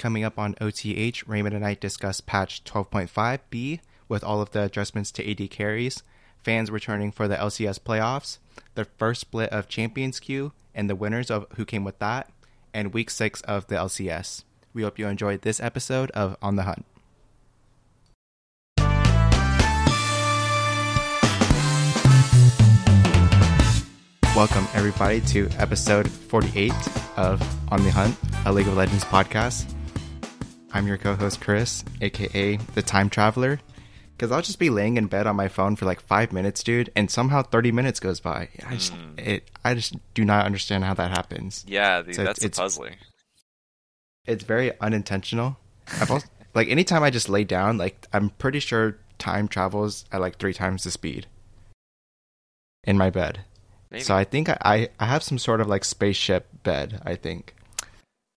Coming up on OTH, Raymond and I discuss patch 12.5b with all of the adjustments to AD carries, fans returning for the LCS playoffs, the first split of Champions Queue, and the winners of who came with that, and week six of the LCS. We hope you enjoyed this episode of On the Hunt. Welcome, everybody, to episode 48 of On the Hunt, a League of Legends podcast. I'm your co host, Chris, aka the Time Traveler. Because I'll just be laying in bed on my phone for like five minutes, dude, and somehow 30 minutes goes by. I just, Mm. it, I just do not understand how that happens. Yeah, dude, So that's it's- a puzzler. It's very unintentional. I've also, like, anytime I just lay down, like, I'm pretty sure time travels at like three times the speed in my bed. Maybe So I think I, I, I have some sort of like spaceship bed, I think.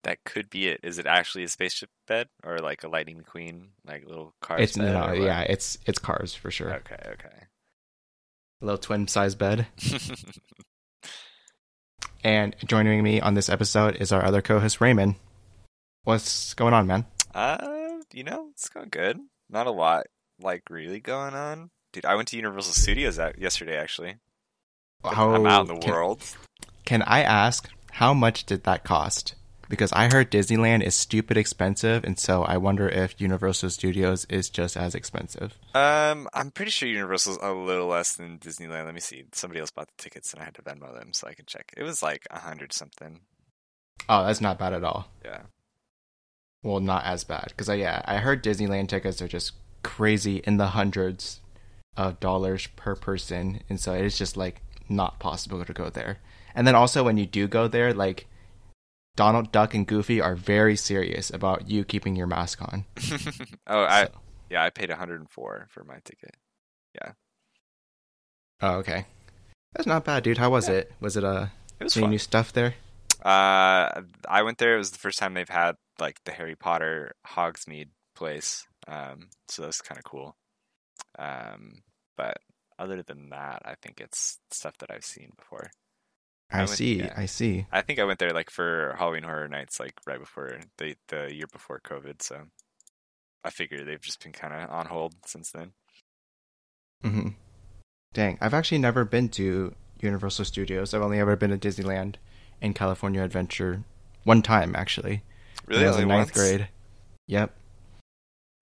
That could be it. Is it actually a spaceship bed or like a Lightning McQueen, like little car? It's no, what? yeah, it's it's cars for sure. Okay, okay. A little twin size bed. And joining me on this episode is our other co-host Raymond. What's going on, man? uh, you know, it's going good. Not a lot, like really going on, dude. I went to Universal Studios that yesterday. Actually, I'm out in the can, world. Can I ask how much did that cost? Because I heard Disneyland is stupid expensive, and so I wonder if Universal Studios is just as expensive. Um, I'm pretty sure Universal's a little less than Disneyland. Let me see. Somebody else bought the tickets, and I had to Venmo them so I can check. It was like a hundred something. Oh, that's not bad at all. Yeah. Well, not as bad because I yeah I heard Disneyland tickets are just crazy in the hundreds of dollars per person, and so it's just like not possible to go there. And then also when you do go there, like Donald Duck and Goofy are very serious about you keeping your mask on. oh, I So- yeah, I paid 104 for my ticket. Yeah. Oh, okay, that's not bad, dude. How was Yeah. it? Was it uh It was any fun. new stuff there? Uh, I went there. It was the first time they've had like the Harry Potter Hogsmeade place. Um, so that's kind of cool. Um, but other than that, I think it's stuff that I've seen before. I, I went- see, yeah. I see. I think I went there like for Halloween Horror Nights, like right before the the year before COVID. So I figure they've just been kind of on hold since then. hmm Dang, I've actually never been to Universal Studios. I've only ever been to Disneyland and California Adventure one time, actually. Really, in ninth once? grade. Yep.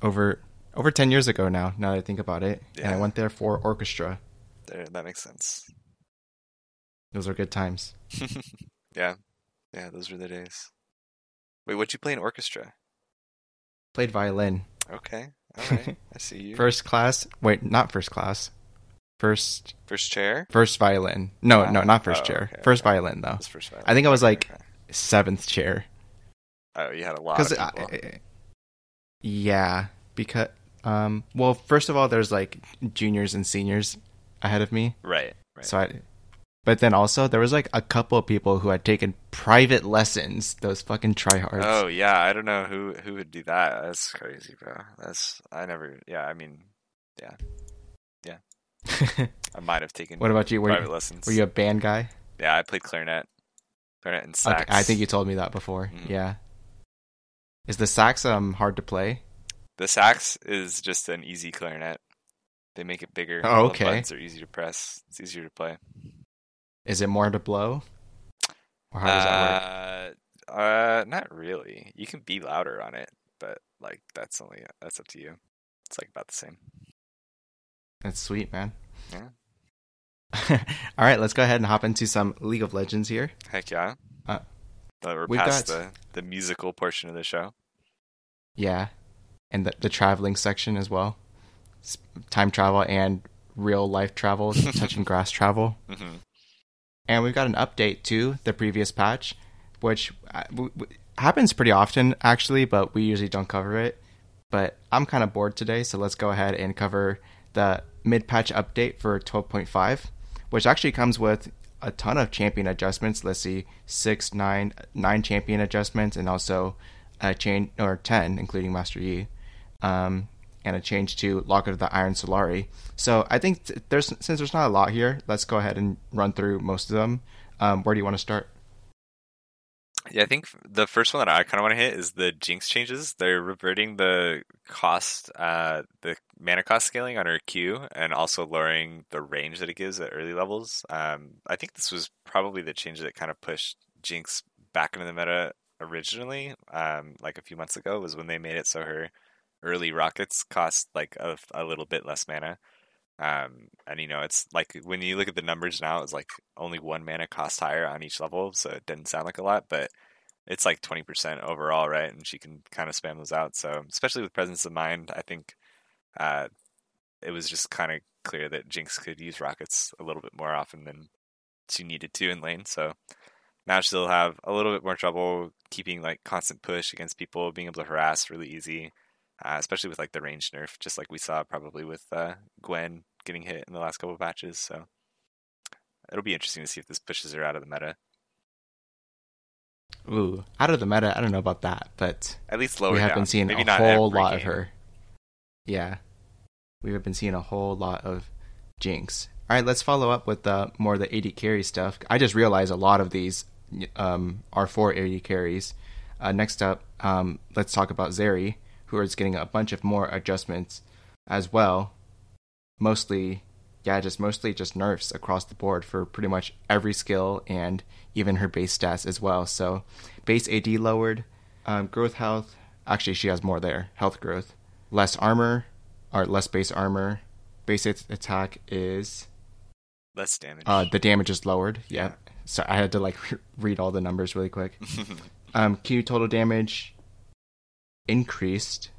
Over over ten years ago now. Now that I think about it, and I went there for orchestra. There, that makes sense. Those are good times. yeah, yeah, those were the days. Wait, what'd you play in orchestra? Played violin. Okay, all right, I see you. First class. Wait, not first class. First First chair. first violin. No, Ah, no, not first oh, chair. okay, first okay. violin though. First violin. I think I was like okay. seventh chair. oh, you had a lot Because of people. yeah, because um, well, first of all, there's like juniors and seniors ahead of me. right, right. So I, but then also there was like a couple of people who had taken private lessons. Those fucking tryhards. Oh yeah, I don't know who who would do that. That's crazy, bro. That's I never. Yeah, I mean, yeah, yeah. I might have taken what about you? Were, private you? lessons. were you a band guy? Yeah, I played clarinet, clarinet and sax. Okay, I think you told me that before. Mhm. Yeah. Is the sax um hard to play? The sax is just an easy clarinet. They make it bigger. Oh, okay. the buttons are easy to press. It's easier to play. Is it more to blow? Or how does that work? uh, uh, not really. You can be louder on it, but like that's only that's up to you. It's like about the same. That's sweet, man. Yeah. All right, let's go ahead and hop into some League of Legends here. Heck yeah. Uh, we're we've past got- the the musical portion of the show. Yeah, and the, the traveling section as well. S- Time travel and real life travel, touching grass travel. hmm And we've got an update to the previous patch, which uh, happens pretty often actually, but we usually don't cover it. But I'm kind of bored today, so let's go ahead and cover the mid patch update for 12.5, which actually comes with a ton of champion adjustments. Let's see, six, nine, nine champion adjustments, and also a change or 10, including Master Yi. Um, and a change to Locket of the Iron Solari. So I think th- there's since there's not a lot here, let's go ahead and run through most of them. Um, where do you want to start? Yeah, I think the first one that I kind of want to hit is the Jinx changes. They're reverting the cost, uh, the mana cost scaling on her Q, and also lowering the range that it gives at early levels. Um, I think this was probably the change that kind of pushed Jinx back into the meta originally, um, like a few months ago, was when they made it so her early rockets cost like a, a little bit less mana. Um, and you know, it's like when you look at the numbers now, it's like only one mana cost higher on each level, so it didn't sound like a lot, but it's like 20% overall, right? And she can kind of spam those out. So, especially with presence of mind, I think uh, it was just kind of clear that Jinx could use rockets a little bit more often than she needed to in lane. So now she'll have a little bit more trouble keeping like constant push against people, being able to harass really easy, uh, especially with like the range nerf, just like we saw probably with uh, Gwen getting hit in the last couple of matches. So it'll be interesting to see if this pushes her out of the meta. Ooh, out of the meta, I don't know about that, but at least lower. We have down. been seeing Maybe a whole lot game. of her. Yeah, we have been seeing a whole lot of Jinx. All right, let's follow up with uh, more of the AD carry stuff. I just realized a lot of these um, are for AD carries. Uh, next up, um, let's talk about Zeri, who is getting a bunch of more adjustments as well mostly yeah, just mostly just nerfs across the board for pretty much every skill and even her base stats as well. So base AD lowered, um, growth health. Actually, she has more there. Health growth, less armor, or less base armor. Base attack is less damage. Uh, the damage is lowered. Yeah. yeah. So I had to like read all the numbers really quick. um, Q total damage increased.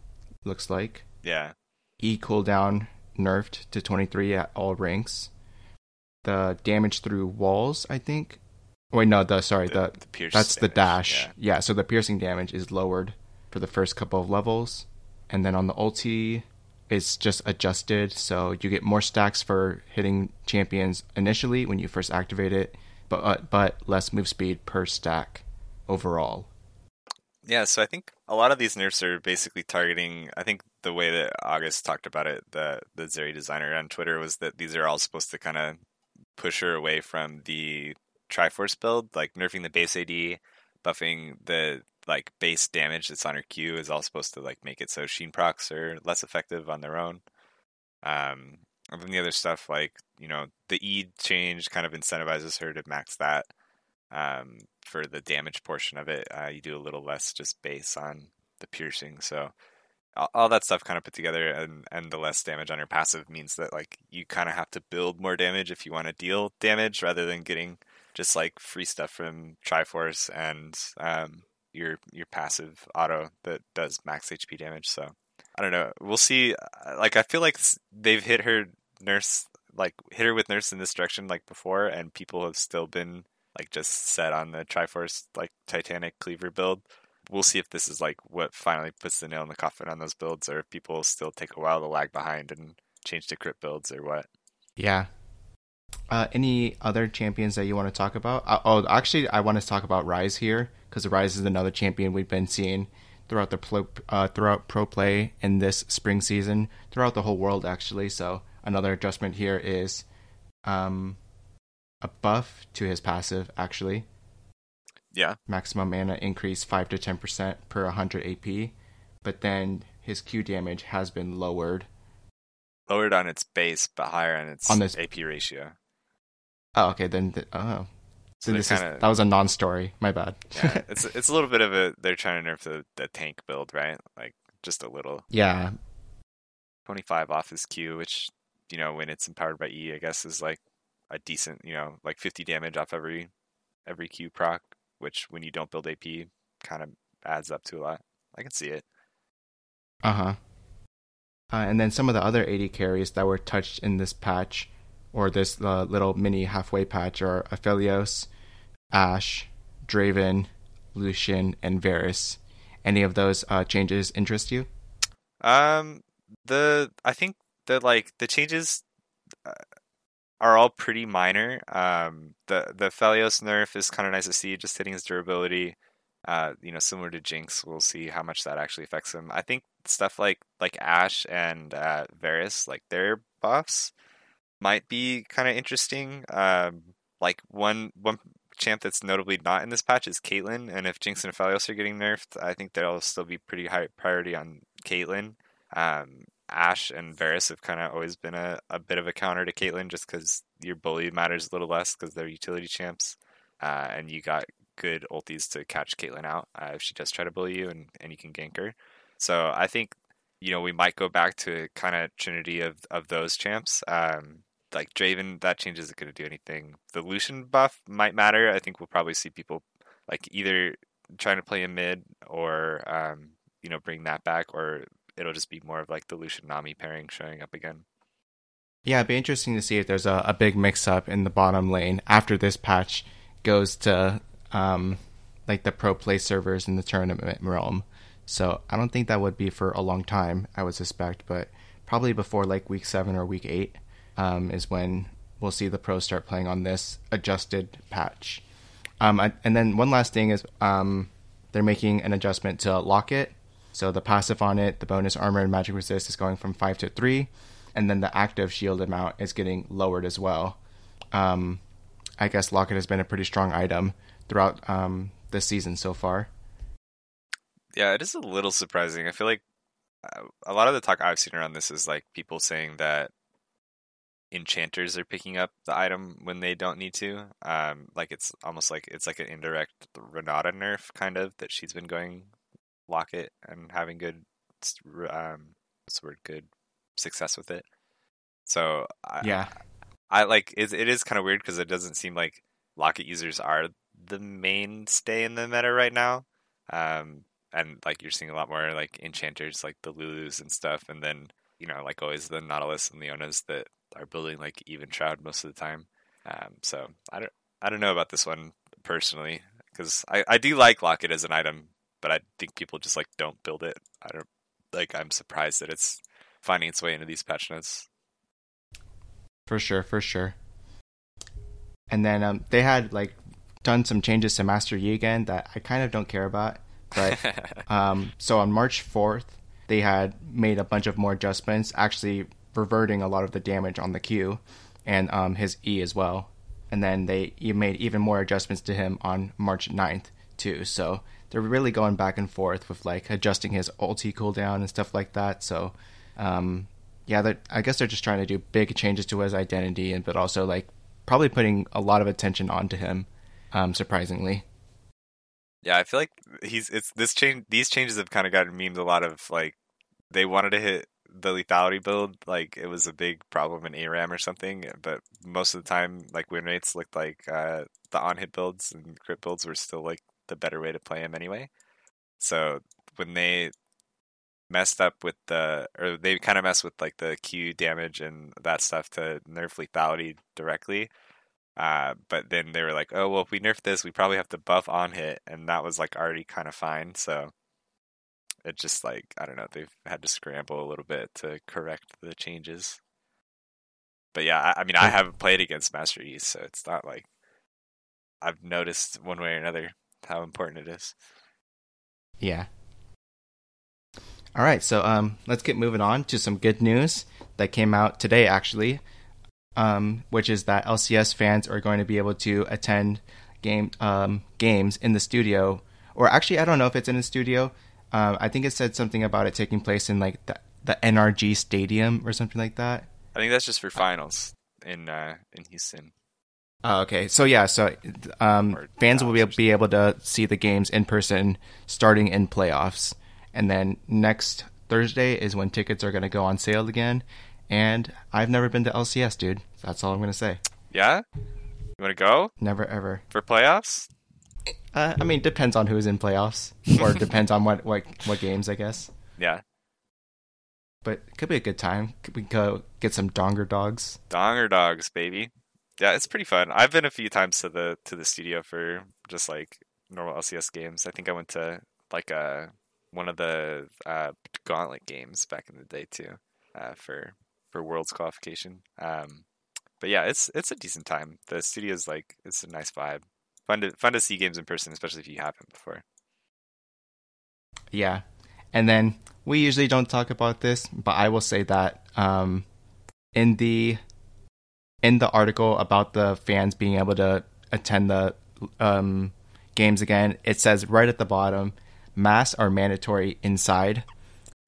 Looks like. Yeah. E cooldown nerfed to 23 at all ranks. The damage through walls, I think. Wait, no, the sorry, the, the, the that's damage, the dash. Yeah. yeah, so the piercing damage is lowered for the first couple of levels, and then on the ulti, it's just adjusted so you get more stacks for hitting champions initially when you first activate it, but uh, but less move speed per stack overall. Yeah, so I think a lot of these nerfs are basically targeting. I think the way that August talked about it, the the Zeri designer on Twitter, was that these are all supposed to kind of push her away from the Triforce build, like nerfing the base AD, buffing the like base damage that's on her Q is all supposed to like make it so Sheen procs are less effective on their own. Um, and then the other stuff like you know the E change kind of incentivizes her to max that. Um, for the damage portion of it, uh, you do a little less just base on the piercing. So all, all that stuff kind of put together, and and the less damage on your passive means that like you kind of have to build more damage if you want to deal damage rather than getting just like free stuff from Triforce and um, your your passive auto that does max HP damage. So I don't know. We'll see. Uh, like I feel like they've hit her nerfs like hit her with nerfs in this direction like before, and people have still been like just set on the Triforce like Titanic Cleaver build we'll see if this is like what finally puts the nail in the coffin on those builds, or if people still take a while to lag behind and change to crit builds, or what. Yeah. Uh, any other champions that you want to talk about? Uh, oh, actually, I want to talk about Ryze here because Ryze is another champion we've been seeing throughout the pro, uh, throughout pro play in this spring season, throughout the whole world actually. So another adjustment here is um, a buff to his passive actually. Yeah. Maximum mana increase 5 to 10% per 100 AP, but then his Q damage has been lowered. Lowered on its base, but higher on its on this... AP ratio. Oh, okay. Then, the, oh. So, so this kinda... is that was a non-story. My bad. yeah, it's it's a little bit of a they're trying to nerf the, the tank build, right? Like just a little. Yeah. Twenty five off his Q, which you know when it's empowered by E, I guess is like a decent, you know, like fifty damage off every every Q proc which when you don't build AP kind of adds up to a lot. I can see it. Uh-huh. Uh, and then some of the other AD carries that were touched in this patch, or this uh, little mini halfway patch, are Aphelios, Ashe, Draven, Lucian, and Varus. Any of those uh, changes interest you? Um, the I think the like the changes uh, are all pretty minor. Um, the the Aphelios nerf is kind of nice to see, just hitting his durability. Uh, you know, similar to Jinx, we'll see how much that actually affects him. I think stuff like like Ashe and uh, Varus, like their buffs, might be kind of interesting. Um, like one one champ that's notably not in this patch is Caitlyn, and if Jinx and Felios are getting nerfed, I think there'll still be pretty high priority on Caitlyn. Um, Ashe and Varus have kind of always been a, a bit of a counter to Caitlyn just because your bully matters a little less because they're utility champs. Uh, and you got good ulties to catch Caitlyn out uh, if she does try to bully you and, and you can gank her. So I think, you know, we might go back to kind of trinity of, of those champs. Um, like Draven, that change isn't going to do anything. The Lucian buff might matter. I think we'll probably see people like either trying to play a mid or, um, you know, bring that back or it'll just be more of like the Lucian Nami pairing showing up again. Yeah, it'd be interesting to see if there's a, a big mix up in the bottom lane after this patch goes to um, like the pro play servers in the tournament realm. So I don't think that would be for a long time, I would suspect, but probably before like week seven or week eight um, is when we'll see the pros start playing on this adjusted patch. Um, I, and then one last thing is um, they're making an adjustment to Locket. So the passive on it, the bonus armor and magic resist is going from five to three, and then the active shield amount is getting lowered as well. Um, I guess Locket has been a pretty strong item throughout um, this season so far. Yeah, it is a little surprising. I feel like uh, a lot of the talk I've seen around this is like people saying that enchanters are picking up the item when they don't need to. Um, like it's almost like it's like an indirect Renata nerf kind of that she's been going Locket and having good um, what's the word good success with it. So I, yeah, I like it, it is kind of weird because it doesn't seem like Locket users are the mainstay in the meta right now. Um, and like you're seeing a lot more like enchanters like the Lulus and stuff, and then you know like always the Nautilus and Leonas that are building like even Shroud most of the time. Um, so I don't I don't know about this one personally because I, I do like Locket as an item, but I think people just like don't build it. I don't like I'm surprised that it's finding its way into these patch notes. For sure, for sure. And then um, they had like done some changes to Master Yi again that I kind of don't care about. But um, so on March 4th, they had made a bunch of more adjustments, actually reverting a lot of the damage on the Q and um, his E as well. And then they made even more adjustments to him on March 9th too. So they're really going back and forth with like adjusting his ulti cooldown and stuff like that. So um, yeah, I guess they're just trying to do big changes to his identity, and but also like probably putting a lot of attention onto him. Um, surprisingly. Yeah, I feel like he's it's this change. These changes have kind of gotten memed a lot of like they wanted to hit the lethality build like it was a big problem in ARAM or something, but most of the time like win rates looked like uh, the on hit builds and crit builds were still like the better way to play him anyway. So when they messed up with the or they kind of messed with like the Q damage and that stuff to nerf lethality directly. Uh, but then they were like, oh well, if we nerf this, we probably have to buff on hit, and that was like already kind of fine. So it just like I don't know, they've had to scramble a little bit to correct the changes. But yeah, I, I mean, I haven't played against Master Yi, so it's not like I've noticed one way or another how important it is. Yeah, all right, so um, let's get moving on to some good news that came out today, actually, um, which is that LCS fans are going to be able to attend game um, games in the studio, or actually, I don't know if it's in the studio. Uh, I think it said something about it taking place in like the, the NRG Stadium or something like that. I think that's just for finals in uh, in Houston. Oh, okay. So yeah, so um, fans will be, be able to see the games in person starting in playoffs. And then next Thursday is when tickets are going to go on sale again. And I've never been to LCS, dude. That's all I'm going to say. Yeah? You want to go? Never ever. For playoffs? Uh, I mean, depends on who's in playoffs, or depends on what, what what games, I guess. Yeah. But it could be a good time. Could we go get some donger dogs? Donger dogs, baby. Yeah, it's pretty fun. I've been a few times to the to the studio for just like normal LCS games. I think I went to like a one of the uh, Gauntlet games back in the day too, uh, for for Worlds qualification. Um, but yeah, it's it's a decent time. The studio's like it's a nice vibe. Fun to fun to see games in person, especially if you haven't before. Yeah, and then we usually don't talk about this, but I will say that um, in the in the article about the fans being able to attend the um, games again, it says right at the bottom, masks are mandatory inside.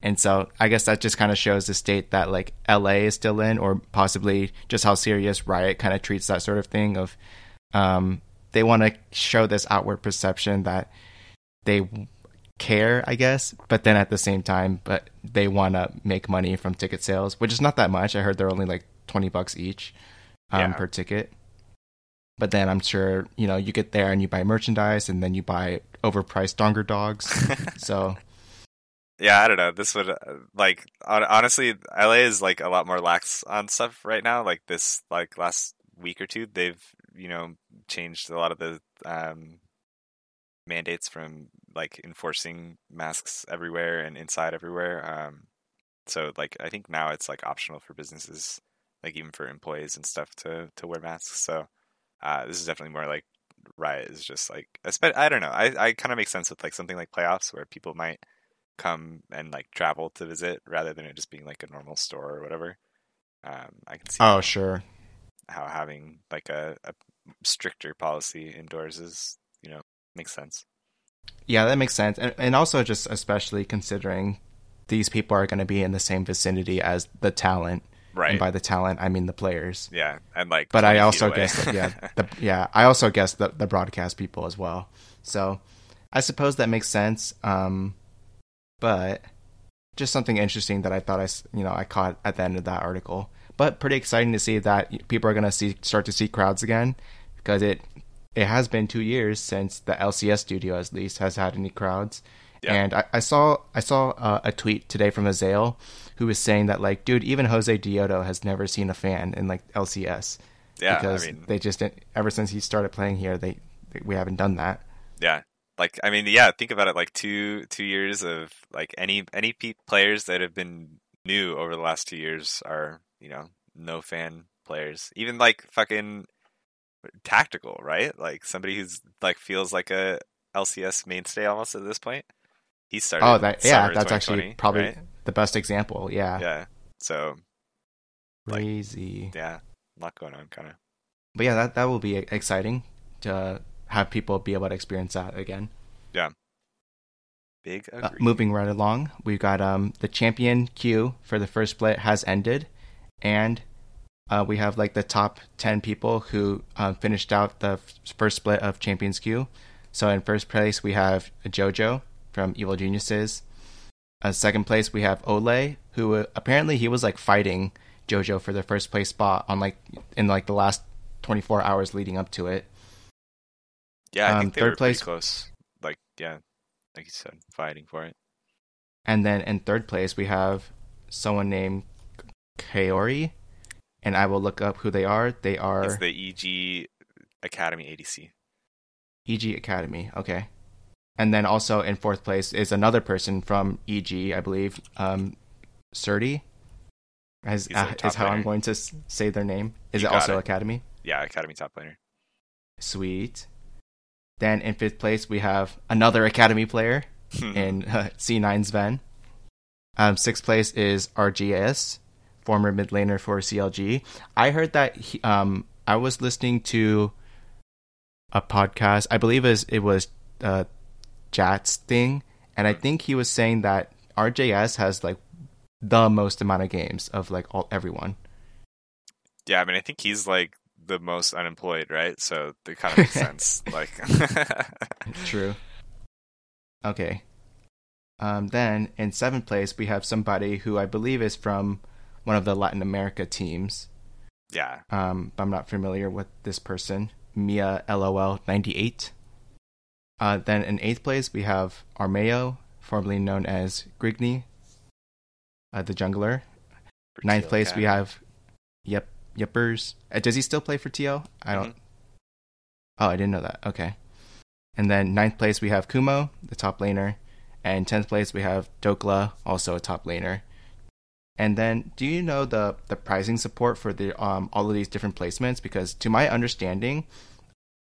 And so I guess that just kind of shows the state that like LA is still in, or possibly just how serious Riot kind of treats that sort of thing. Of um, they want to show this outward perception that they care, I guess, but then at the same time, but they want to make money from ticket sales, which is not that much. I heard they're only like twenty bucks each um, Yeah. per ticket. But then I'm sure you know you get there and you buy merchandise, and then you buy overpriced donger dogs. so Yeah, I don't know. This would uh, like honestly, LA is like a lot more lax on stuff right now. Like this, like last week or two, they've you know changed a lot of the um, mandates from like enforcing masks everywhere and inside everywhere. Um, so like I think now it's like optional for businesses, like even for employees and stuff to to wear masks. So uh, this is definitely more like Riot is just like I don't know. I I kind of make sense with like something like playoffs where people might come and like travel to visit rather than it just being like a normal store or whatever. Um, I can see oh sure, how having like a, a stricter policy indoors is, you know, makes sense. yeah, that makes sense, and, and also just especially considering these people are going to be in the same vicinity as the talent, Right. and by the talent I mean the players. yeah, and like. but I also guess that, yeah, the, yeah, I also guess the the broadcast people as well. So I suppose that makes sense. Um, but just something interesting that I thought I you know I caught at the end of that article. But pretty exciting to see that people are going to see start to see crowds again because it it has been two years since the LCS studio at least has had any crowds. Yeah. And I, I saw I saw uh, a tweet today from Azael who was saying that like, dude, even Josedeodo has never seen a fan in like LCS yeah, because I mean, they just didn't, ever since he started playing here, they, they we haven't done that. yeah, like I mean, yeah. Think about it. Like two two years of like any any players that have been new over the last two years are you know no fan players. Even like fucking tactical, right? Like somebody who's like feels like a LCS mainstay almost at this point. He started. Oh, that yeah, that's actually probably right? The best example. Yeah, yeah. So like- crazy. yeah, a lot going on, kind of. But yeah, that that will be exciting to have people be able to experience that again. Yeah. Big Uh, moving right along, we've got um the champion queue for the first split has ended, and uh, we have like the top ten people who uh, finished out the f- first split of champions queue. So in first place we have JoJo from Evil Geniuses. Uh, second place we have Olleh, who uh, apparently he was like fighting JoJo for the first place spot on like in like the last twenty four hours leading up to it. yeah, I um, think they third were place- close. Like, yeah, like you said, fighting for it. And then in third place, we have someone named Kaori, and I will look up who they are. They It's are the EG Academy ADC. EG Academy. Okay. And then also in fourth place is another person from EG, I believe, um, Srtty. As, uh, is how I'm going to say their name. Is You it also it. Academy? Yeah, Academy top laner. Sweet. Then in fifth place, we have another Academy player. in uh, C9 Sven. Um, sixth place is RJS, former mid laner for CLG. I heard that he, um, I was listening to a podcast. I believe it was, it was uh, Jatt's thing, and I think he was saying that RJS has like the most amount of games of like all everyone. yeah, I mean, I think he's like the most unemployed, right? So it kind of makes sense. Like, True. Okay. Um, then in seventh place, we have somebody who I believe is from one of the Latin America teams. yeah, Um, but I'm not familiar with this person. Mia LOL 98. Uh, then in eighth place, we have Armao, formerly known as Grigny, uh, the jungler. for Ninth TL place, we have Yep Yippers. Uh, does he still play for TL? I don't. Oh, I didn't know that. Okay. And then ninth place, we have Kumo, the top laner. And tenth place, we have Dokla, also a top laner. And then, do you know the the pricing support for the um all of these different placements? Because to my understanding,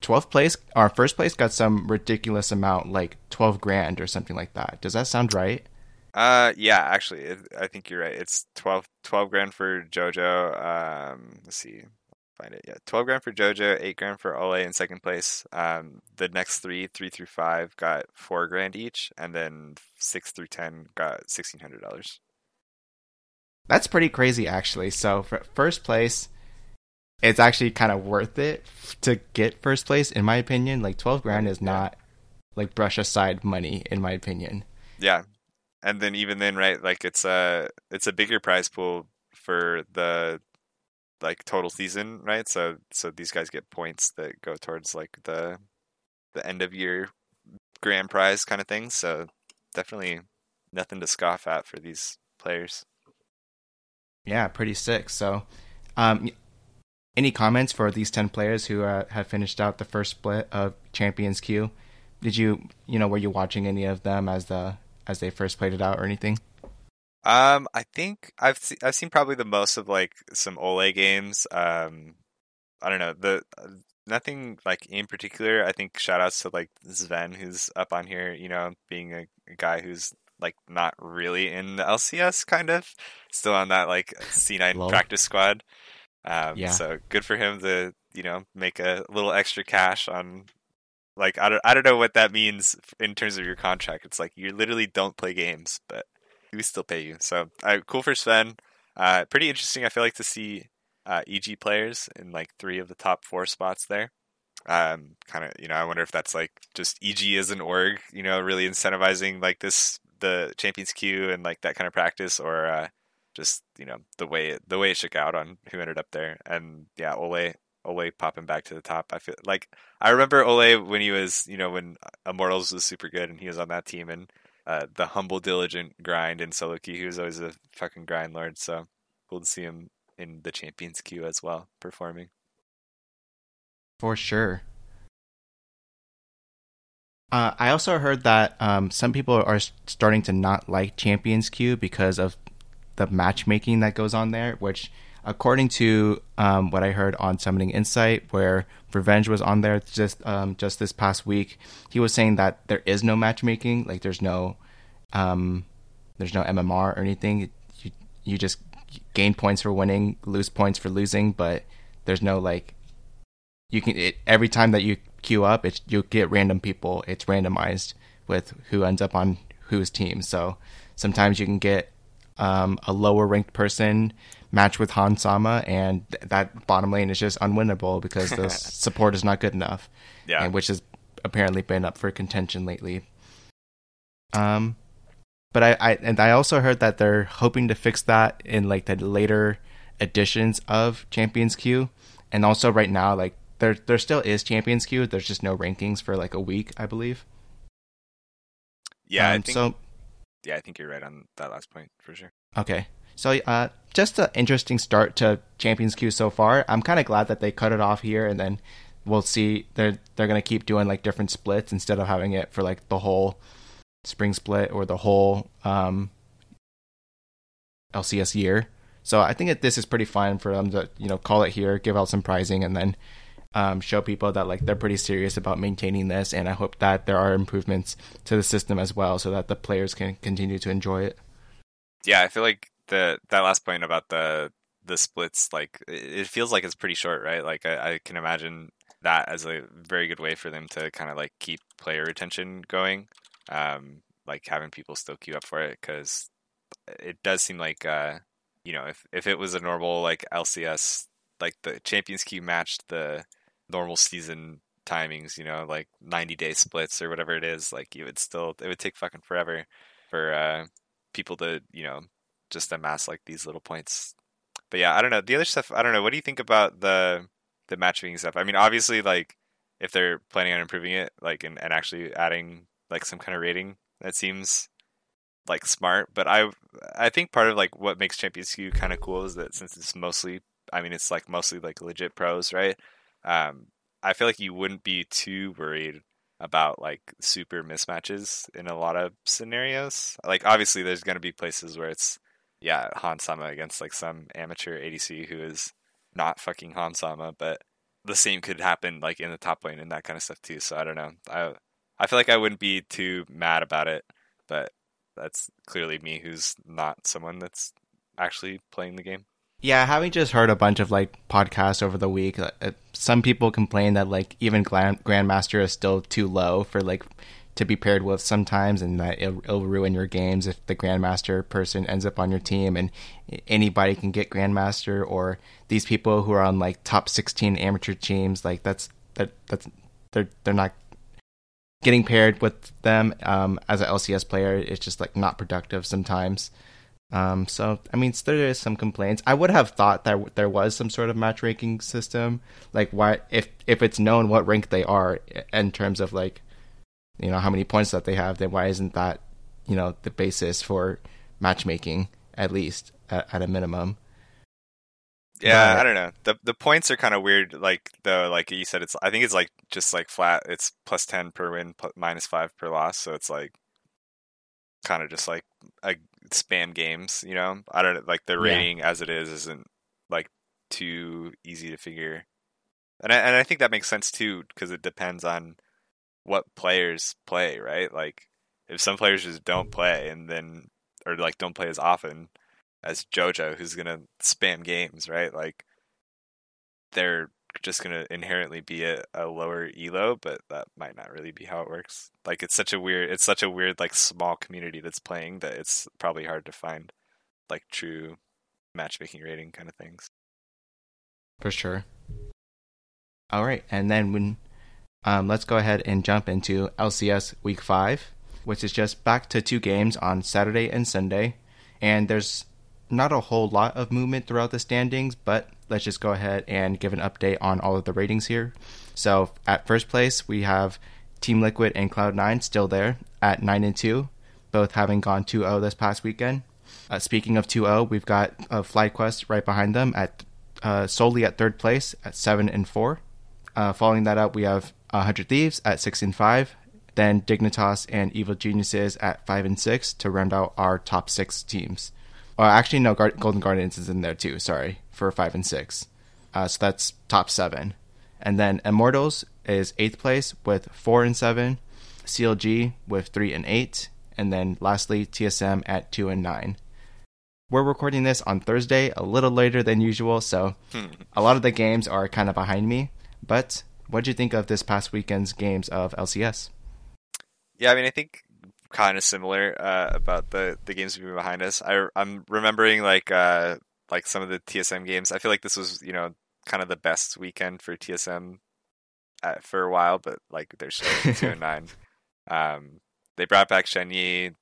twelfth place, our first place got some ridiculous amount, like twelve grand or something like that. Does that sound right? Uh, yeah, actually, it, I think you're right. It's 12, 12 grand for JoJo. Um, let's see, find it. Yeah, twelve grand for JoJo, eight grand for Olleh in second place. Um, the next three, three through five, got four grand each, and then six through ten got sixteen hundred dollars. That's pretty crazy, actually. So for first place, it's actually kind of worth it to get first place, in my opinion. Like twelve grand is not like brush aside money, in my opinion. Yeah, and then even then, right? Like it's a it's a bigger prize pool for the like total season, right? So so these guys get points that go towards like the the end of year grand prize kind of thing. So definitely nothing to scoff at for these players. Yeah, pretty sick. So, um, any comments for these ten players who uh, have finished out the first split of Champions Queue? Did you, you know, were you watching any of them as the as they first played it out or anything? Um, I think I've se- I've seen probably the most of like some Olleh games. Um, I don't know the nothing like in particular. I think shout outs to like Sven who's up on here. You know, being a, a guy who's like not really in the LCS, kind of still on that like C9 practice squad. Um, yeah. So good for him to you know make a little extra cash on like I don't I don't know what that means in terms of your contract. It's like you literally don't play games, but we still pay you. So uh, cool for Sven. Uh, pretty interesting. I feel like to see uh, EG players in like three of the top four spots there. Um, kind of, you know, I wonder if that's like just EG as an org, you know, really incentivizing like this the Champions Queue and like that kind of practice, or uh, just you know the way it, the way it shook out on who ended up there. And yeah, Olleh Olleh popping back to the top. I feel like I remember Olleh when he was, you know, when Immortals was super good and he was on that team and uh, the humble, diligent grind in solo queue. He was always a fucking grind lord. So cool to see him in the champions queue as well, performing. For sure. Uh, I also heard that um, some people are starting to not like Champions Queue because of the matchmaking that goes on there, which according to um, what I heard on Summoning Insight, where Revenge was on there just um, just this past week, he was saying that there is no matchmaking, like there's no um, there's no MMR or anything. You you just gain points for winning, lose points for losing, but there's no like you can it, every time that you queue up, it's you get random people. It's randomized with who ends up on whose team. So sometimes you can get um, a lower ranked person match with Hans Sama, and th- that bottom lane is just unwinnable because the support is not good enough. Yeah, and which has apparently been up for contention lately. Um, but I, I and I also heard that they're hoping to fix that in like the later editions of Champions Queue, and also right now like there there still is Champions Queue. There's just no rankings for like a week, I believe. Yeah, um, I think, so. Yeah, I think you're right on that last point for sure. Okay, so uh, just an interesting start to Champions Queue so far. I'm kind of glad that they cut it off here, and then we'll see. They're they're gonna keep doing like different splits instead of having it for like the whole spring split or the whole um, LCS year. So I think that this is pretty fun for them to you know call it here, give out some prizing, and then um, show people that like they're pretty serious about maintaining this. And I hope that there are improvements to the system as well, so that the players can continue to enjoy it. Yeah, I feel like the that last point about the the splits, like it feels like it's pretty short, right? Like I, I can imagine that as a very good way for them to kind of like keep player retention going, um, like having people still queue up for it because it does seem like uh, you know if if it was a normal like LCS like the Champions Queue matched the normal season timings, you know, like 90 day splits or whatever it is, like you would still it would take fucking forever for uh people to, you know, just amass like these little points. But yeah, I don't know. The other stuff, I don't know. What do you think about the the matchmaking stuff? I mean, obviously, like if they're planning on improving it, like and, and actually adding like some kind of rating, that seems like smart. But I I think part of like what makes Champions Queue kind of cool is that since it's mostly, I mean, it's like mostly like legit pros, right? Um, I feel like you wouldn't be too worried about like super mismatches in a lot of scenarios. Like obviously, there's going to be places where it's yeah, Hansama against like some amateur ADC who is not fucking Hansama, but the same could happen like in the top lane and that kind of stuff too. So I don't know. I I feel like I wouldn't be too mad about it, but that's clearly me who's not someone that's actually playing the game. Yeah, having just heard a bunch of like podcasts over the week, uh, uh, some people complain that like even Grand- Grandmaster is still too low for like to be paired with sometimes, and that it'll, it'll, ruin your games if the Grandmaster person ends up on your team, and anybody can get Grandmaster, or these people who are on like top sixteen amateur teams, like that's that that's they're they're not getting paired with them um, as an LCS player. It's just like not productive sometimes. Um, so I mean, there is some complaints. I would have thought that there was some sort of match ranking system, like why if if it's known what rank they are in terms of like you know how many points that they have, then why isn't that you know the basis for matchmaking at least at, at a minimum? Yeah, but, I don't know. the The points are kind of weird. Like though, like you said, it's I think it's like just like flat. It's plus ten per win, plus, minus five per loss. So it's like kind of just like a spam games. You know, I don't like the rating yeah. as it is isn't like too easy to figure. And I, and I think that makes sense too because it depends on what players play, right? Like if some players just don't play and then or like don't play as often as Jojo who's going to spam games, right? Like they're just going to inherently be a, a lower elo, but that might not really be how it works. Like it's such a weird it's such a weird like small community that's playing that it's probably hard to find like true matchmaking rating kind of things. For sure. All right, and then when um, let's go ahead and jump into LCS Week 5, which is just back to two games on Saturday and Sunday. And there's not a whole lot of movement throughout the standings, but let's just go ahead and give an update on all of the ratings here. So at first place, we have Team Liquid and Cloud9 still there at 9 and 2, both having gone 2 0 this past weekend. Uh, speaking of 2 0, we've got uh, FlyQuest right behind them at uh, solely at third place at 7 and 4. Uh, following that up, we have 100 Thieves at 6 and 5, then Dignitas and Evil Geniuses at 5 and 6 to round out our top 6 teams. Or actually, no, Golden Guardians is in there too, sorry, for 5 and 6. Uh, so that's top 7. And then Immortals is 8th place with 4 and 7, CLG with 3 and 8, and then lastly, TSM at 2 and 9. We're recording this on Thursday, a little later than usual, so hmm. a lot of the games are kind of behind me. But what do you think of this past weekend's games of LCS? Yeah, I mean, I think kind of similar uh, about the the games we've behind us. I I'm remembering like uh, like some of the TSM games. I feel like this was you know kind of the best weekend for TSM at, uh, for a while, but like they're still two and nine. Um, they brought back Shenyi.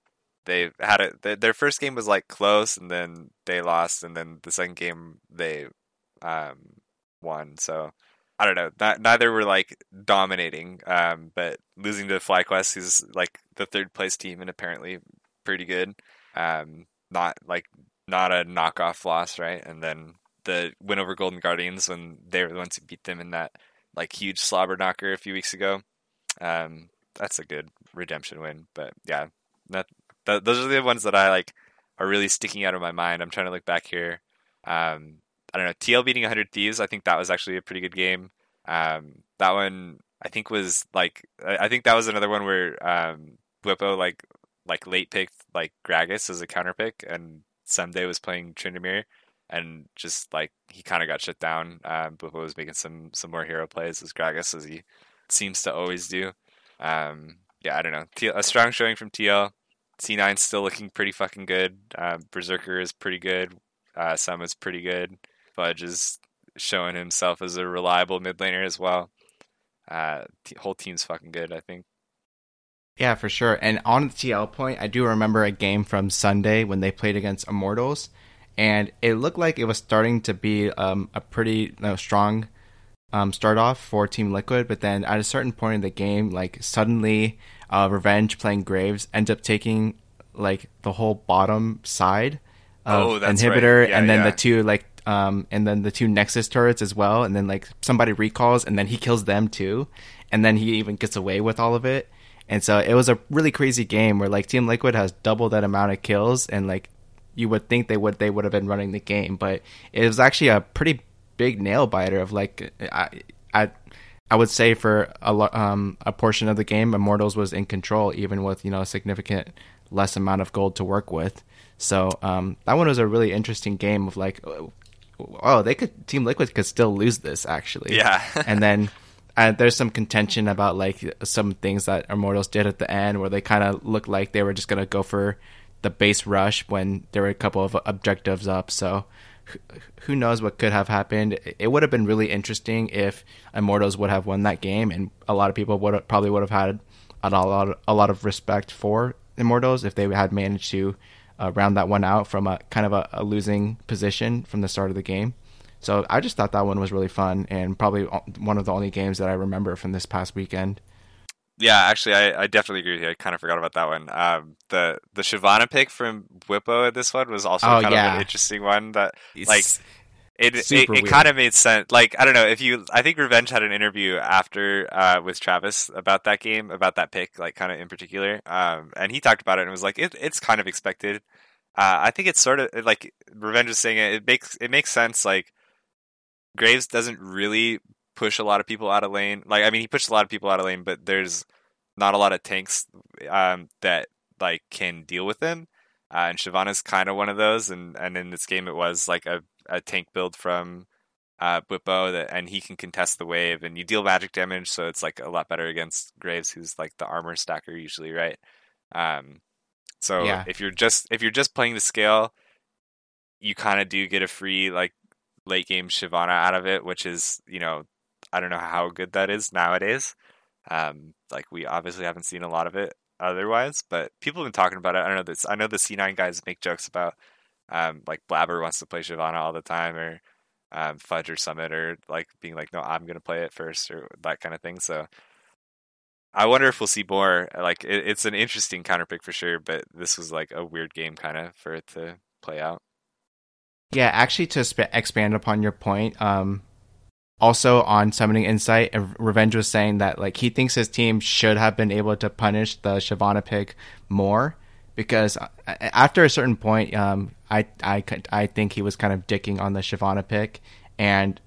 They had it. Their first game was like close, and then they lost, and then the second game they um, won. So I don't know. Not, neither were like dominating, um, but losing to FlyQuest, who's like the third place team and apparently pretty good. Um, not like not a knockoff loss, right? And then the win over Golden Guardians when they were the ones who beat them in that like huge slobber knocker a few weeks ago. Um, that's a good redemption win. But yeah, that, that, those are the ones that I like are really sticking out of my mind. I'm trying to look back here. Um, I don't know, TL beating 100 Thieves. I think that was actually a pretty good game. Um, that one I think was like I think that was another one where um, like like late picked like Gragas as a counter pick, and Ssumday was playing Tryndamere, and just like he kind of got shut down. Um, Bwipo was making some some more hero plays as Gragas as he seems to always do. Um, yeah, I don't know. A strong showing from TL. C9 still looking pretty fucking good. Uh, Berserker is pretty good. Uh, is pretty good. Fudge is showing himself as a reliable mid laner as well. Uh, whole team's fucking good, I think. Yeah, for sure. And on the TL point, I do remember a game from Sunday when they played against Immortals, and it looked like it was starting to be um, a pretty you know, strong um, start off for Team Liquid. But then at a certain point in the game, like suddenly, uh, Revenge playing Graves ends up taking like the whole bottom side of oh, inhibitor, right. yeah, and then yeah. the two like um, and then the two Nexus turrets as well, and then like somebody recalls, and then he kills them too, and then he even gets away with all of it. And so it was a really crazy game where like Team Liquid has double that amount of kills, and like you would think they would they would have been running the game, but it was actually a pretty big nail biter of like I I I would say for a um a portion of the game, Immortals was in control even with you know a significant less amount of gold to work with. So um, that one was a really interesting game of like, oh, they could Team Liquid could still lose this actually. Yeah. and then uh, there's some contention about like some things that Immortals did at the end where they kind of looked like they were just gonna go for the base rush when there were a couple of objectives up. So who knows what could have happened? It would have been really interesting if Immortals would have won that game, and a lot of people would have, probably would have had a lot, a lot of respect for Immortals if they had managed to uh, round that one out from a kind of a, a, losing position from the start of the game. So I just thought that one was really fun and probably one of the only games that I remember from this past weekend. Yeah, actually, I, I definitely agree with you. I kind of forgot about that one. Um, the the Shyvana pick from Bwipo in this one was also oh, kind yeah. of an interesting one. That like it it, it kind of made sense. Like I don't know if you. I think Revenge had an interview after uh, with Travis about that game, about that pick, like kind of in particular. Um, and he talked about it and was like, it, it's kind of expected. Uh, I think it's sort of like Revenge is saying it. It makes it makes sense. Like Graves doesn't really push a lot of people out of lane. Like I mean, he pushed a lot of people out of lane, but there's not a lot of tanks um, that like can deal with him. Uh, and Shyvana's kind of one of those, and and in this game it was like a, a tank build from uh, Bwipo that, and he can contest the wave, and you deal magic damage, so it's like a lot better against Graves, who's like the armor stacker usually, right? Um, so yeah. if you're just if you're just playing the scale, you kind of do get a free like late game Shyvana out of it, which is you know I don't know how good that is nowadays. Um, like we obviously haven't seen a lot of it otherwise, but people have been talking about it. I don't know this. I know the C9 guys make jokes about um, like Blabber wants to play Shyvana all the time, or um, Fudge or Summit, or like being like, no, I'm gonna play it first, or that kind of thing. So I wonder if we'll see more. Like it, it's an interesting counter pick for sure, but this was like a weird game kind of for it to play out. Yeah, actually, to sp- expand upon your point, um, also on Summoning Insight, Revenge was saying that like he thinks his team should have been able to punish the Shyvana pick more because uh, after a certain point, um, I I I think he was kind of dicking on the Shyvana pick, and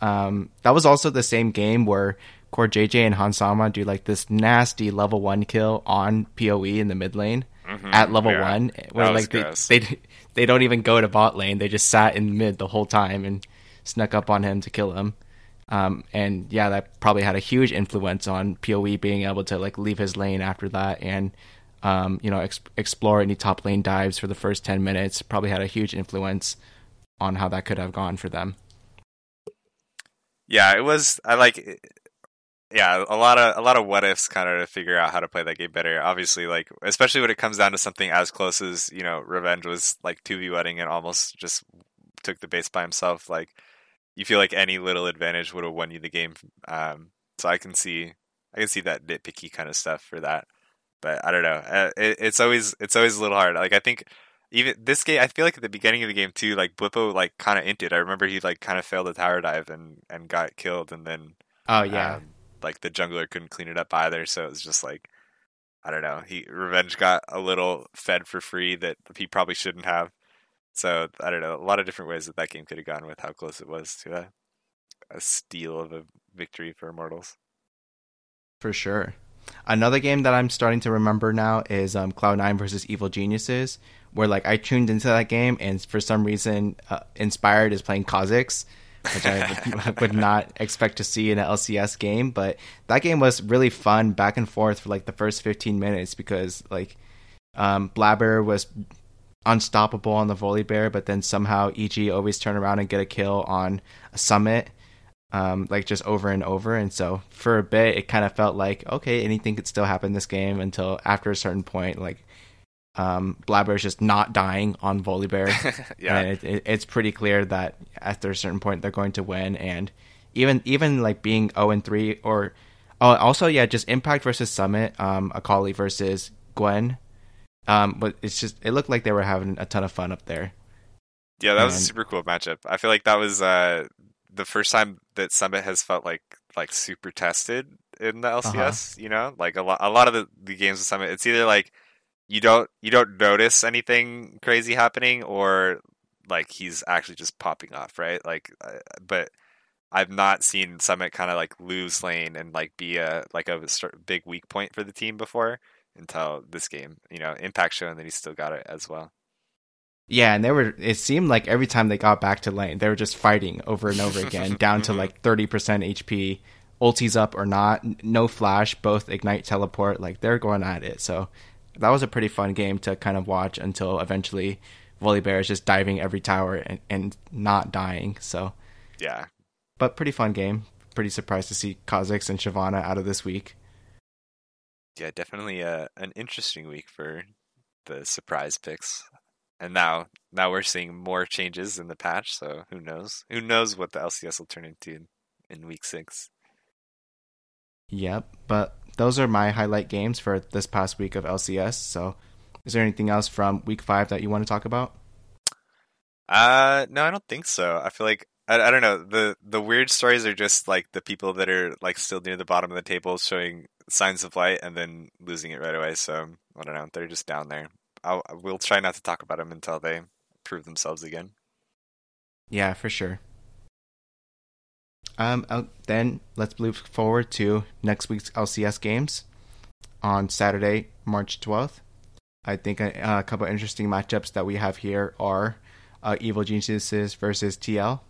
um, that was also the same game where CoreJJ and Hans Sama do like this nasty level one kill on Poe in the mid lane mm-hmm, at level yeah. one, where like they, they they don't even go to bot lane, they just sat in mid the whole time and snuck up on him to kill him. Um, and yeah, that probably had a huge influence on Poe being able to like leave his lane after that and um, you know ex- explore any top lane dives for the first ten minutes. Probably had a huge influence on how that could have gone for them. Yeah, it was. I like. Yeah, a lot of a lot of what ifs kind of to figure out how to play that game better. Obviously, like especially when it comes down to something as close as you know, Revenge was like two v wedding and almost just took the base by himself. Like you feel like any little advantage would have won you the game. Um, so I can see I can see that nitpicky kind of stuff for that. But I don't know. Uh, it, it's always it's always a little hard. Like I think even this game, I feel like at the beginning of the game too, like Bwipo like kind of inted. I remember he like kind of failed a tower dive and and got killed, and then oh yeah, um, like the jungler couldn't clean it up either. So it was just like I don't know. He revenge got a little fed for free that he probably shouldn't have. So I don't know, a lot of different ways that that game could have gone with how close it was to a, a steal of a victory for Immortals. For sure. Another game that I'm starting to remember now is um, Cloud9 versus Evil Geniuses, where like I tuned into that game and for some reason uh, Inspired is playing Kha'Zix, which I would, not expect to see in an LCS game. But that game was really fun back and forth for like the first 15 minutes because like um, Blabber was unstoppable on the Volibear, but then somehow EG always turn around and get a kill on a summit, um, like just over and over. And so for a bit, it kind of felt like okay, anything could still happen this game until after a certain point, like um, Blabber is just not dying on Volibear. yeah, and it, it, it's pretty clear that after a certain point they're going to win. And even even like being zero and three or oh, also yeah, just Impact versus Summit, um, Akali versus Gwen um, but it's just it looked like they were having a ton of fun up there. Yeah, that and... was a super cool matchup. I feel like that was uh, the first time that Summit has felt like like super tested in the LCS. Uh-huh. You know, like a lot a lot of the, the games of Summit, it's either like you don't you don't notice anything crazy happening, or like he's actually just popping off, right? Like, uh, but I've not seen Summit kind of like lose lane and like be a like a big weak point for the team before until this game. You know, Impact showing that he's still got it as well. Yeah, and they were. It seemed like every time they got back to lane, they were just fighting over and over again, down to like thirty percent HP, ultis up or not, no flash, both ignite, teleport. Like they're going at it. So that was a pretty fun game to kind of watch until eventually Volibear is just diving every tower and, and not dying. So yeah, but pretty fun game. Pretty surprised to see Kha'Zix and Shyvana out of this week. Yeah, definitely a, uh, an interesting week for the surprise picks and now now we're seeing more changes in the patch. So who knows? Who knows what the LCS will turn into in, in week six? Yep, but those are my highlight games for this past week of LCS. So, is there anything else from week five that you want to talk about? Uh, no, I don't think so. I feel like I, I don't know the the weird stories are just like the people that are like still near the bottom of the table showing signs of light and then losing it right away. So I don't know. They're just down there. I'll, we'll try not to talk about them until they prove themselves again. Yeah, for sure. Um, uh, then let's move forward to next week's LCS games on Saturday, March 12th. I think a, a couple interesting matchups that we have here are uh, Evil Geniuses versus TL,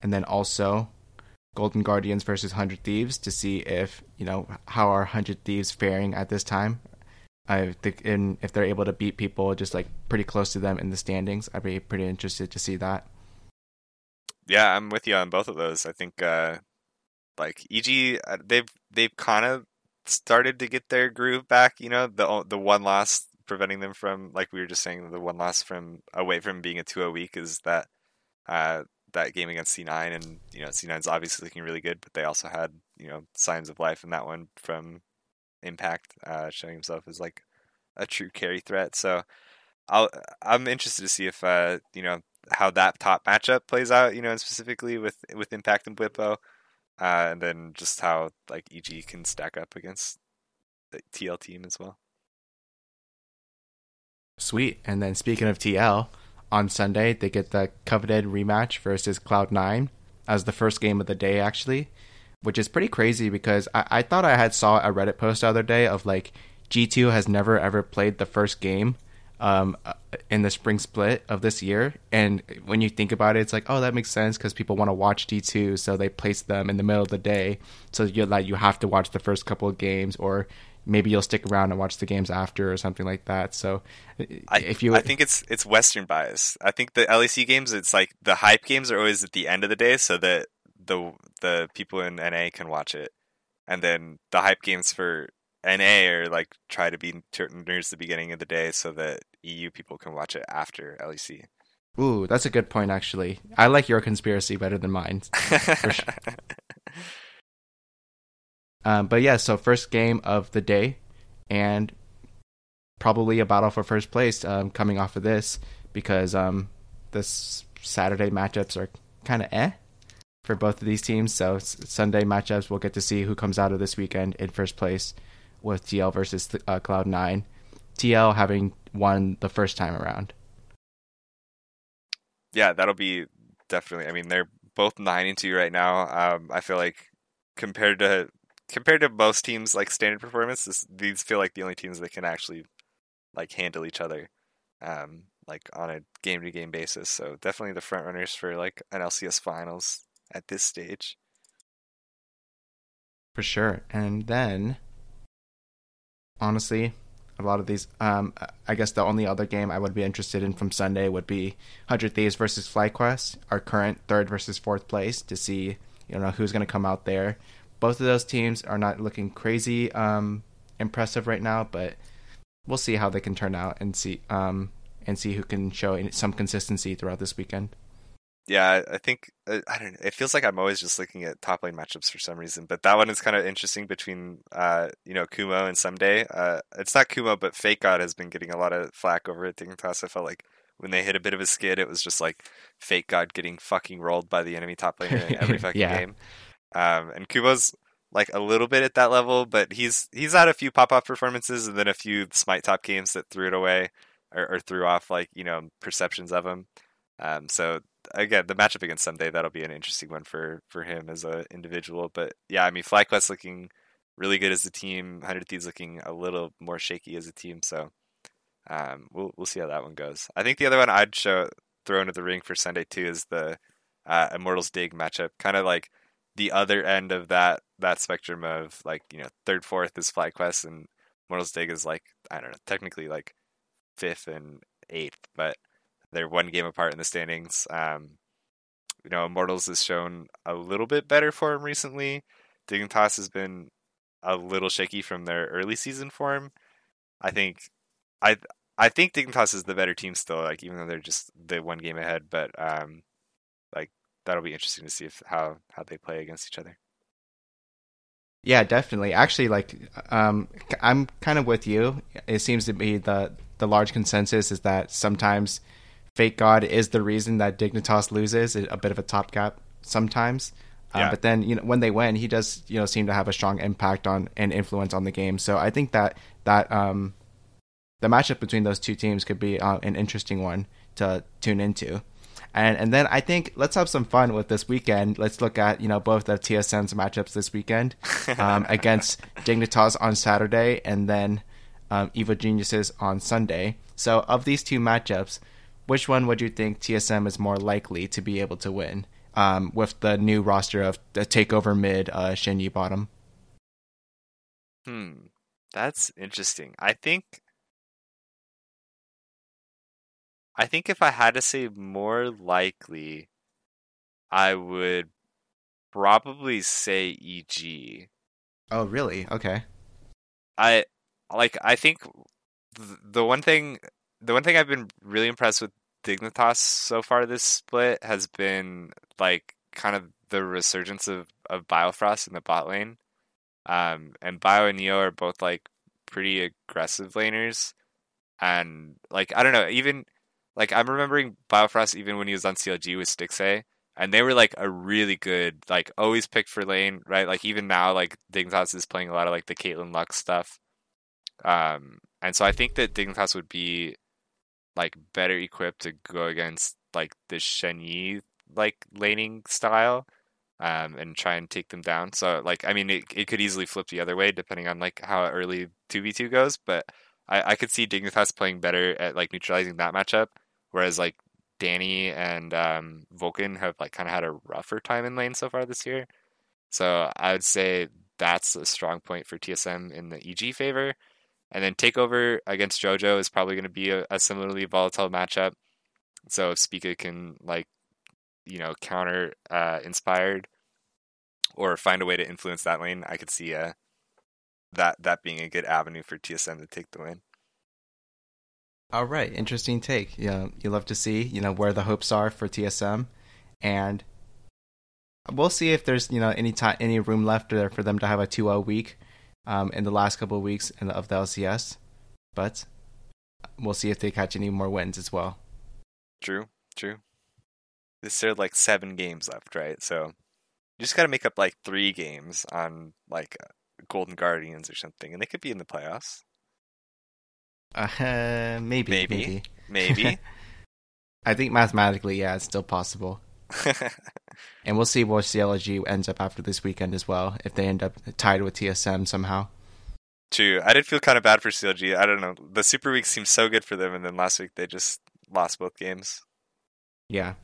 and then also Golden Guardians versus Hundred Thieves to see if you know how are Hundred Thieves faring at this time I think in if they're able to beat people just like pretty close to them in the standings, I'd be pretty interested to see that. Yeah, I'm with you on both of those. I think uh like EG uh, they've they've kind of started to get their groove back, you know, the the one loss preventing them from like we were just saying the one loss from away from being a 2-0 week is that uh that game against C9 and you know C9's obviously looking really good, but they also had, you know, signs of life in that one from Impact, uh, showing himself as like a true carry threat. So I'll I'm interested to see if uh, you know how that top matchup plays out. You know, and specifically with with Impact and Bwipo, uh, and then just how like EG can stack up against the TL team as well. Sweet. And then speaking of TL, on Sunday they get the coveted rematch versus Cloud Nine as the first game of the day, actually which is pretty crazy because I, I thought I had saw a Reddit post the other day of like G2 has never ever played the first game um, uh, in the spring split of this year. And when you think about it, it's like, oh, that makes sense because people want to watch G2, so they place them in the middle of the day. So you like you have to watch the first couple of games, or maybe you'll stick around and watch the games after, or something like that. So if you, I think it's it's Western bias. I think the LEC games, it's like the hype games are always at the end of the day, so that the the people in NA can watch it, and then the hype games for NA or like try to be near the beginning of the day so that EU people can watch it after LEC. Ooh, that's a good point. Actually, I like your conspiracy better than mine. sure. um, but yeah, so first game of the day, and probably a battle for first place um, coming off of this because um, this Saturday matchups are kind of eh for both of these teams. So Sunday matchups, we'll get to see who comes out of this weekend in first place with TL versus uh, Cloud Nine. TL having won the first time around. Yeah, that'll be definitely. I mean, they're both nine and two right now. Um, I feel like compared to compared to most teams like standard performance, this, these feel like the only teams that can actually like handle each other. Um, like on a game to game basis. So definitely the front runners for like an LCS finals at this stage. For sure. And then, honestly, a lot of these, um, I guess the only other game I would be interested in from Sunday would be 100 Thieves versus FlyQuest, our current third versus fourth place, to see you know who's going to come out there. Both of those teams are not looking crazy um, impressive right now, but we'll see how they can turn out and see um, and see who can show some consistency throughout this weekend yeah, I think uh, I don't know. It feels like I'm always just looking at top lane matchups for some reason, but that one is kind of interesting between uh, you know Kumo and Ssumday. Uh, it's not Kumo, but Fake God has been getting a lot of flack over at Dignitas. I felt like when they hit a bit of a skid, it was just like Fake God getting fucking rolled by the enemy top laner in every fucking yeah. game. Um, and Kumo's like a little bit at that level, but he's he's had a few pop off performances and then a few Smite top games that threw it away or, or threw off like you know perceptions of him. Um, so again, the matchup against Ssumday that'll be an interesting one for for him as an individual. But yeah, I mean, FlyQuest looking really good as a team. Hundred Thieves looking a little more shaky as a team. So um, we'll we'll see how that one goes. I think the other one I'd show throw into the ring for Sunday too is the uh, Immortals Dig matchup, kind of like the other end of that that spectrum of like you know third fourth is FlyQuest and Immortals Dig is like I don't know technically like fifth and eighth, but they're one game apart in the standings. Um, you know, Immortals has shown a little bit better form recently. Dignitas has been a little shaky from their early season form. I think I I think Dignitas is the better team still, like even though they're just the one game ahead, but um like that'll be interesting to see if how how they play against each other. Yeah, definitely. Actually, like um, I'm kind of with you. It seems to be the the large consensus is that sometimes Fake God is the reason that Dignitas loses. A bit of a top gap sometimes. Uh, yeah. Uh, but then you know when they win, he does you know seem to have a strong impact on and influence on the game. So I think that that um, the matchup between those two teams could be uh, an interesting one to tune into. And and then I think let's have some fun with this weekend. Let's look at you know both of TSM's matchups this weekend um, against Dignitas on Saturday and then um, Evil Geniuses on Sunday. So of these two matchups, which one would you think TSM is more likely to be able to win um, with the new roster of the Takeover mid uh, Shenyi bottom? Hmm, that's interesting. I think I think if I had to say more likely, I would probably say EG. Oh, really? Okay. I like. I think the one thing, the one thing I've been really impressed with Dignitas so far this split has been like kind of the resurgence of of Biofrost in the bot lane. Um, and Bio and Neo are both like pretty aggressive laners, and like I don't know, even like I'm remembering Biofrost even when he was on CLG with Stixxay, and they were like a really good, like always picked for lane, right? Like even now, like Dignitas is playing a lot of like the Caitlyn Lux stuff. Um, and so I think that Dignitas would be like better equipped to go against like the Shenyi like laning style, um, and try and take them down. So like I mean, it it could easily flip the other way depending on like how early two v two goes, but I, I could see Dignitas playing better at like neutralizing that matchup, whereas like Danny and um, Vulcan have like kind of had a rougher time in lane so far this year. So I would say that's a strong point for TSM in the EG favor. And then takeover against JoJo is probably going to be a, a, similarly volatile matchup. So if Spica can like, you know, counter uh, inspired or find a way to influence that lane, I could see uh, that that being a good avenue for TSM to take the win. All right, interesting take. Yeah, you love to see you know where the hopes are for TSM, and we'll see if there's you know any time any room left there for them to have a 2-0 week um, in the last couple of weeks the, of the LCS, but we'll see if they catch any more wins as well. True, true. There's like seven games left, right? So you just got to make up like three games on like Golden Guardians or something, and they could be in the playoffs. Uh, maybe, maybe, maybe. maybe. I think mathematically, yeah, it's still possible. and we'll see where CLG ends up after this weekend as well, if they end up tied with TSM somehow. True. I did feel kind of bad for CLG. I don't know. The Super Week seemed so good for them, and then last week they just lost both games. Yeah.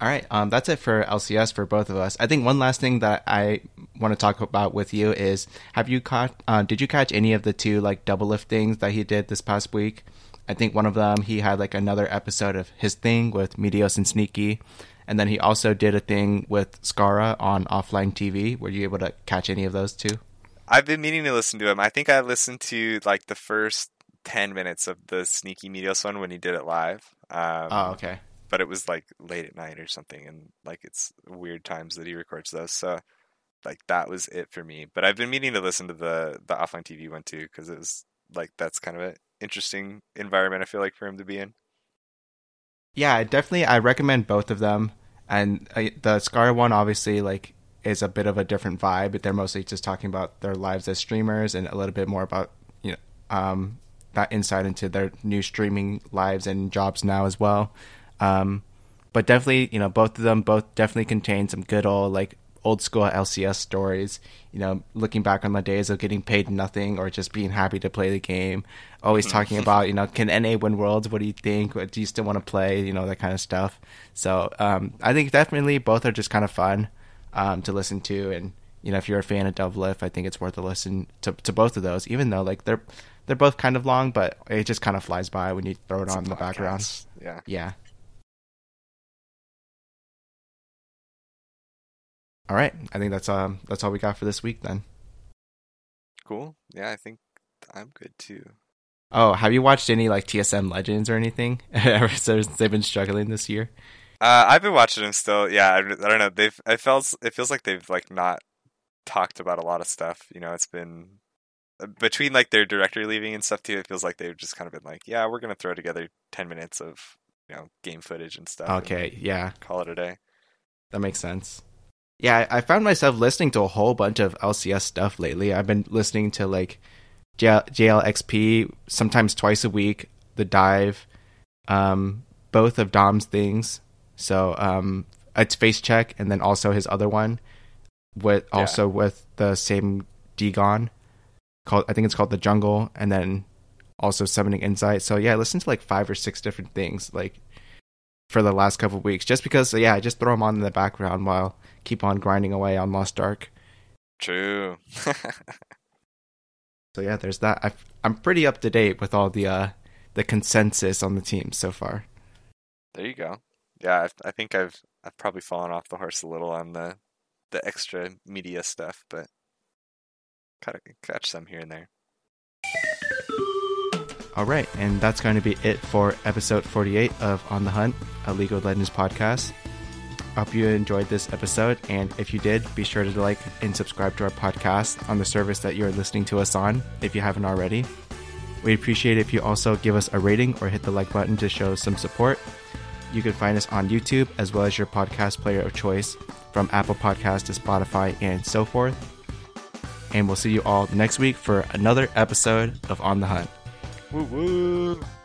All right, um, that's it for LCS for both of us. I think one last thing that I want to talk about with you is: Have you caught? Uh, did you catch any of the two like Doublelift things that he did this past week? I think one of them he had like another episode of his thing with Meteos and Sneaky, and then he also did a thing with Scarra on offline TV. Were you able to catch any of those too? I've been meaning to listen to him. I think I listened to like the first ten minutes of the Sneaky Meteos one when he did it live. Um, oh, okay but it was like late at night or something, and like it's weird times that he records those. So like that was it for me. But I've been meaning to listen to the the offline TV one too because it was like that's kind of an interesting environment. I feel like for him to be in. Yeah, definitely. I recommend both of them. And I, the Scar one, obviously, like is a bit of a different vibe. They're mostly just talking about their lives as streamers and a little bit more about you know um, that insight into their new streaming lives and jobs now as well. Um, but definitely, you know, both of them both definitely contain some good old like old school LCS stories. You know, looking back on the days of getting paid nothing or just being happy to play the game. Always Mm-hmm. talking about, you know, can NA win worlds? What do you think? What, do you still want to play? You know, that kind of stuff. So um, I think definitely both are just kind of fun um, to listen to. And, you know, if you're a fan of Doublelift, I think it's worth a listen to, to both of those, even though like they're they're both kind of long, but it just kind of flies by when you throw it It's on in the background. Yeah. Yeah. All right, I think that's um that's all we got for this week then. Cool. Yeah, I think I'm good too. Oh, have you watched any like TSM Legends or anything ever since they've been struggling this year? Uh, I've been watching them still. Yeah, I, I don't know. They've. It feels. It feels like they've like not talked about a lot of stuff. You know, it's been uh, between like their director leaving and stuff too. It feels like they've just kind of been like, yeah, we're gonna throw together ten minutes of you know game footage and stuff. and Okay, yeah, call it a day. that makes sense. Yeah, I found myself listening to a whole bunch of LCS stuff lately. I've been listening to like JL, JLXP sometimes twice a week, The Dive, um, both of Dom's things. So um, it's Face Check, and then also his other one, with Yeah. also with the same Dagon. Called I think it's called The Jungle, and then also Summoning Insight. So yeah, I listened to like five or six different things like for the last couple of weeks, just because yeah, I just throw them on in the background while keep on grinding away on Lost Ark. True. So yeah, there's that. i I'm pretty up to date with all the uh, the consensus on the team so far. there you go. Yeah, I, I think I've I've probably fallen off the horse a little on the the extra media stuff, but kind of catch some here and there. All right, and that's going to be it for episode 48 of On the Hunt, a League of Legends podcast. Hope you enjoyed this episode, and if you did, be sure to like and subscribe to our podcast on the service that you're listening to us on if you haven't already. We'd appreciate it if you also give us a rating or hit the like button to show some support. You can find us on YouTube as well as your podcast player of choice, from Apple Podcast to Spotify and so forth. And we'll see you all next week for another episode of On the Hunt. Woo woo!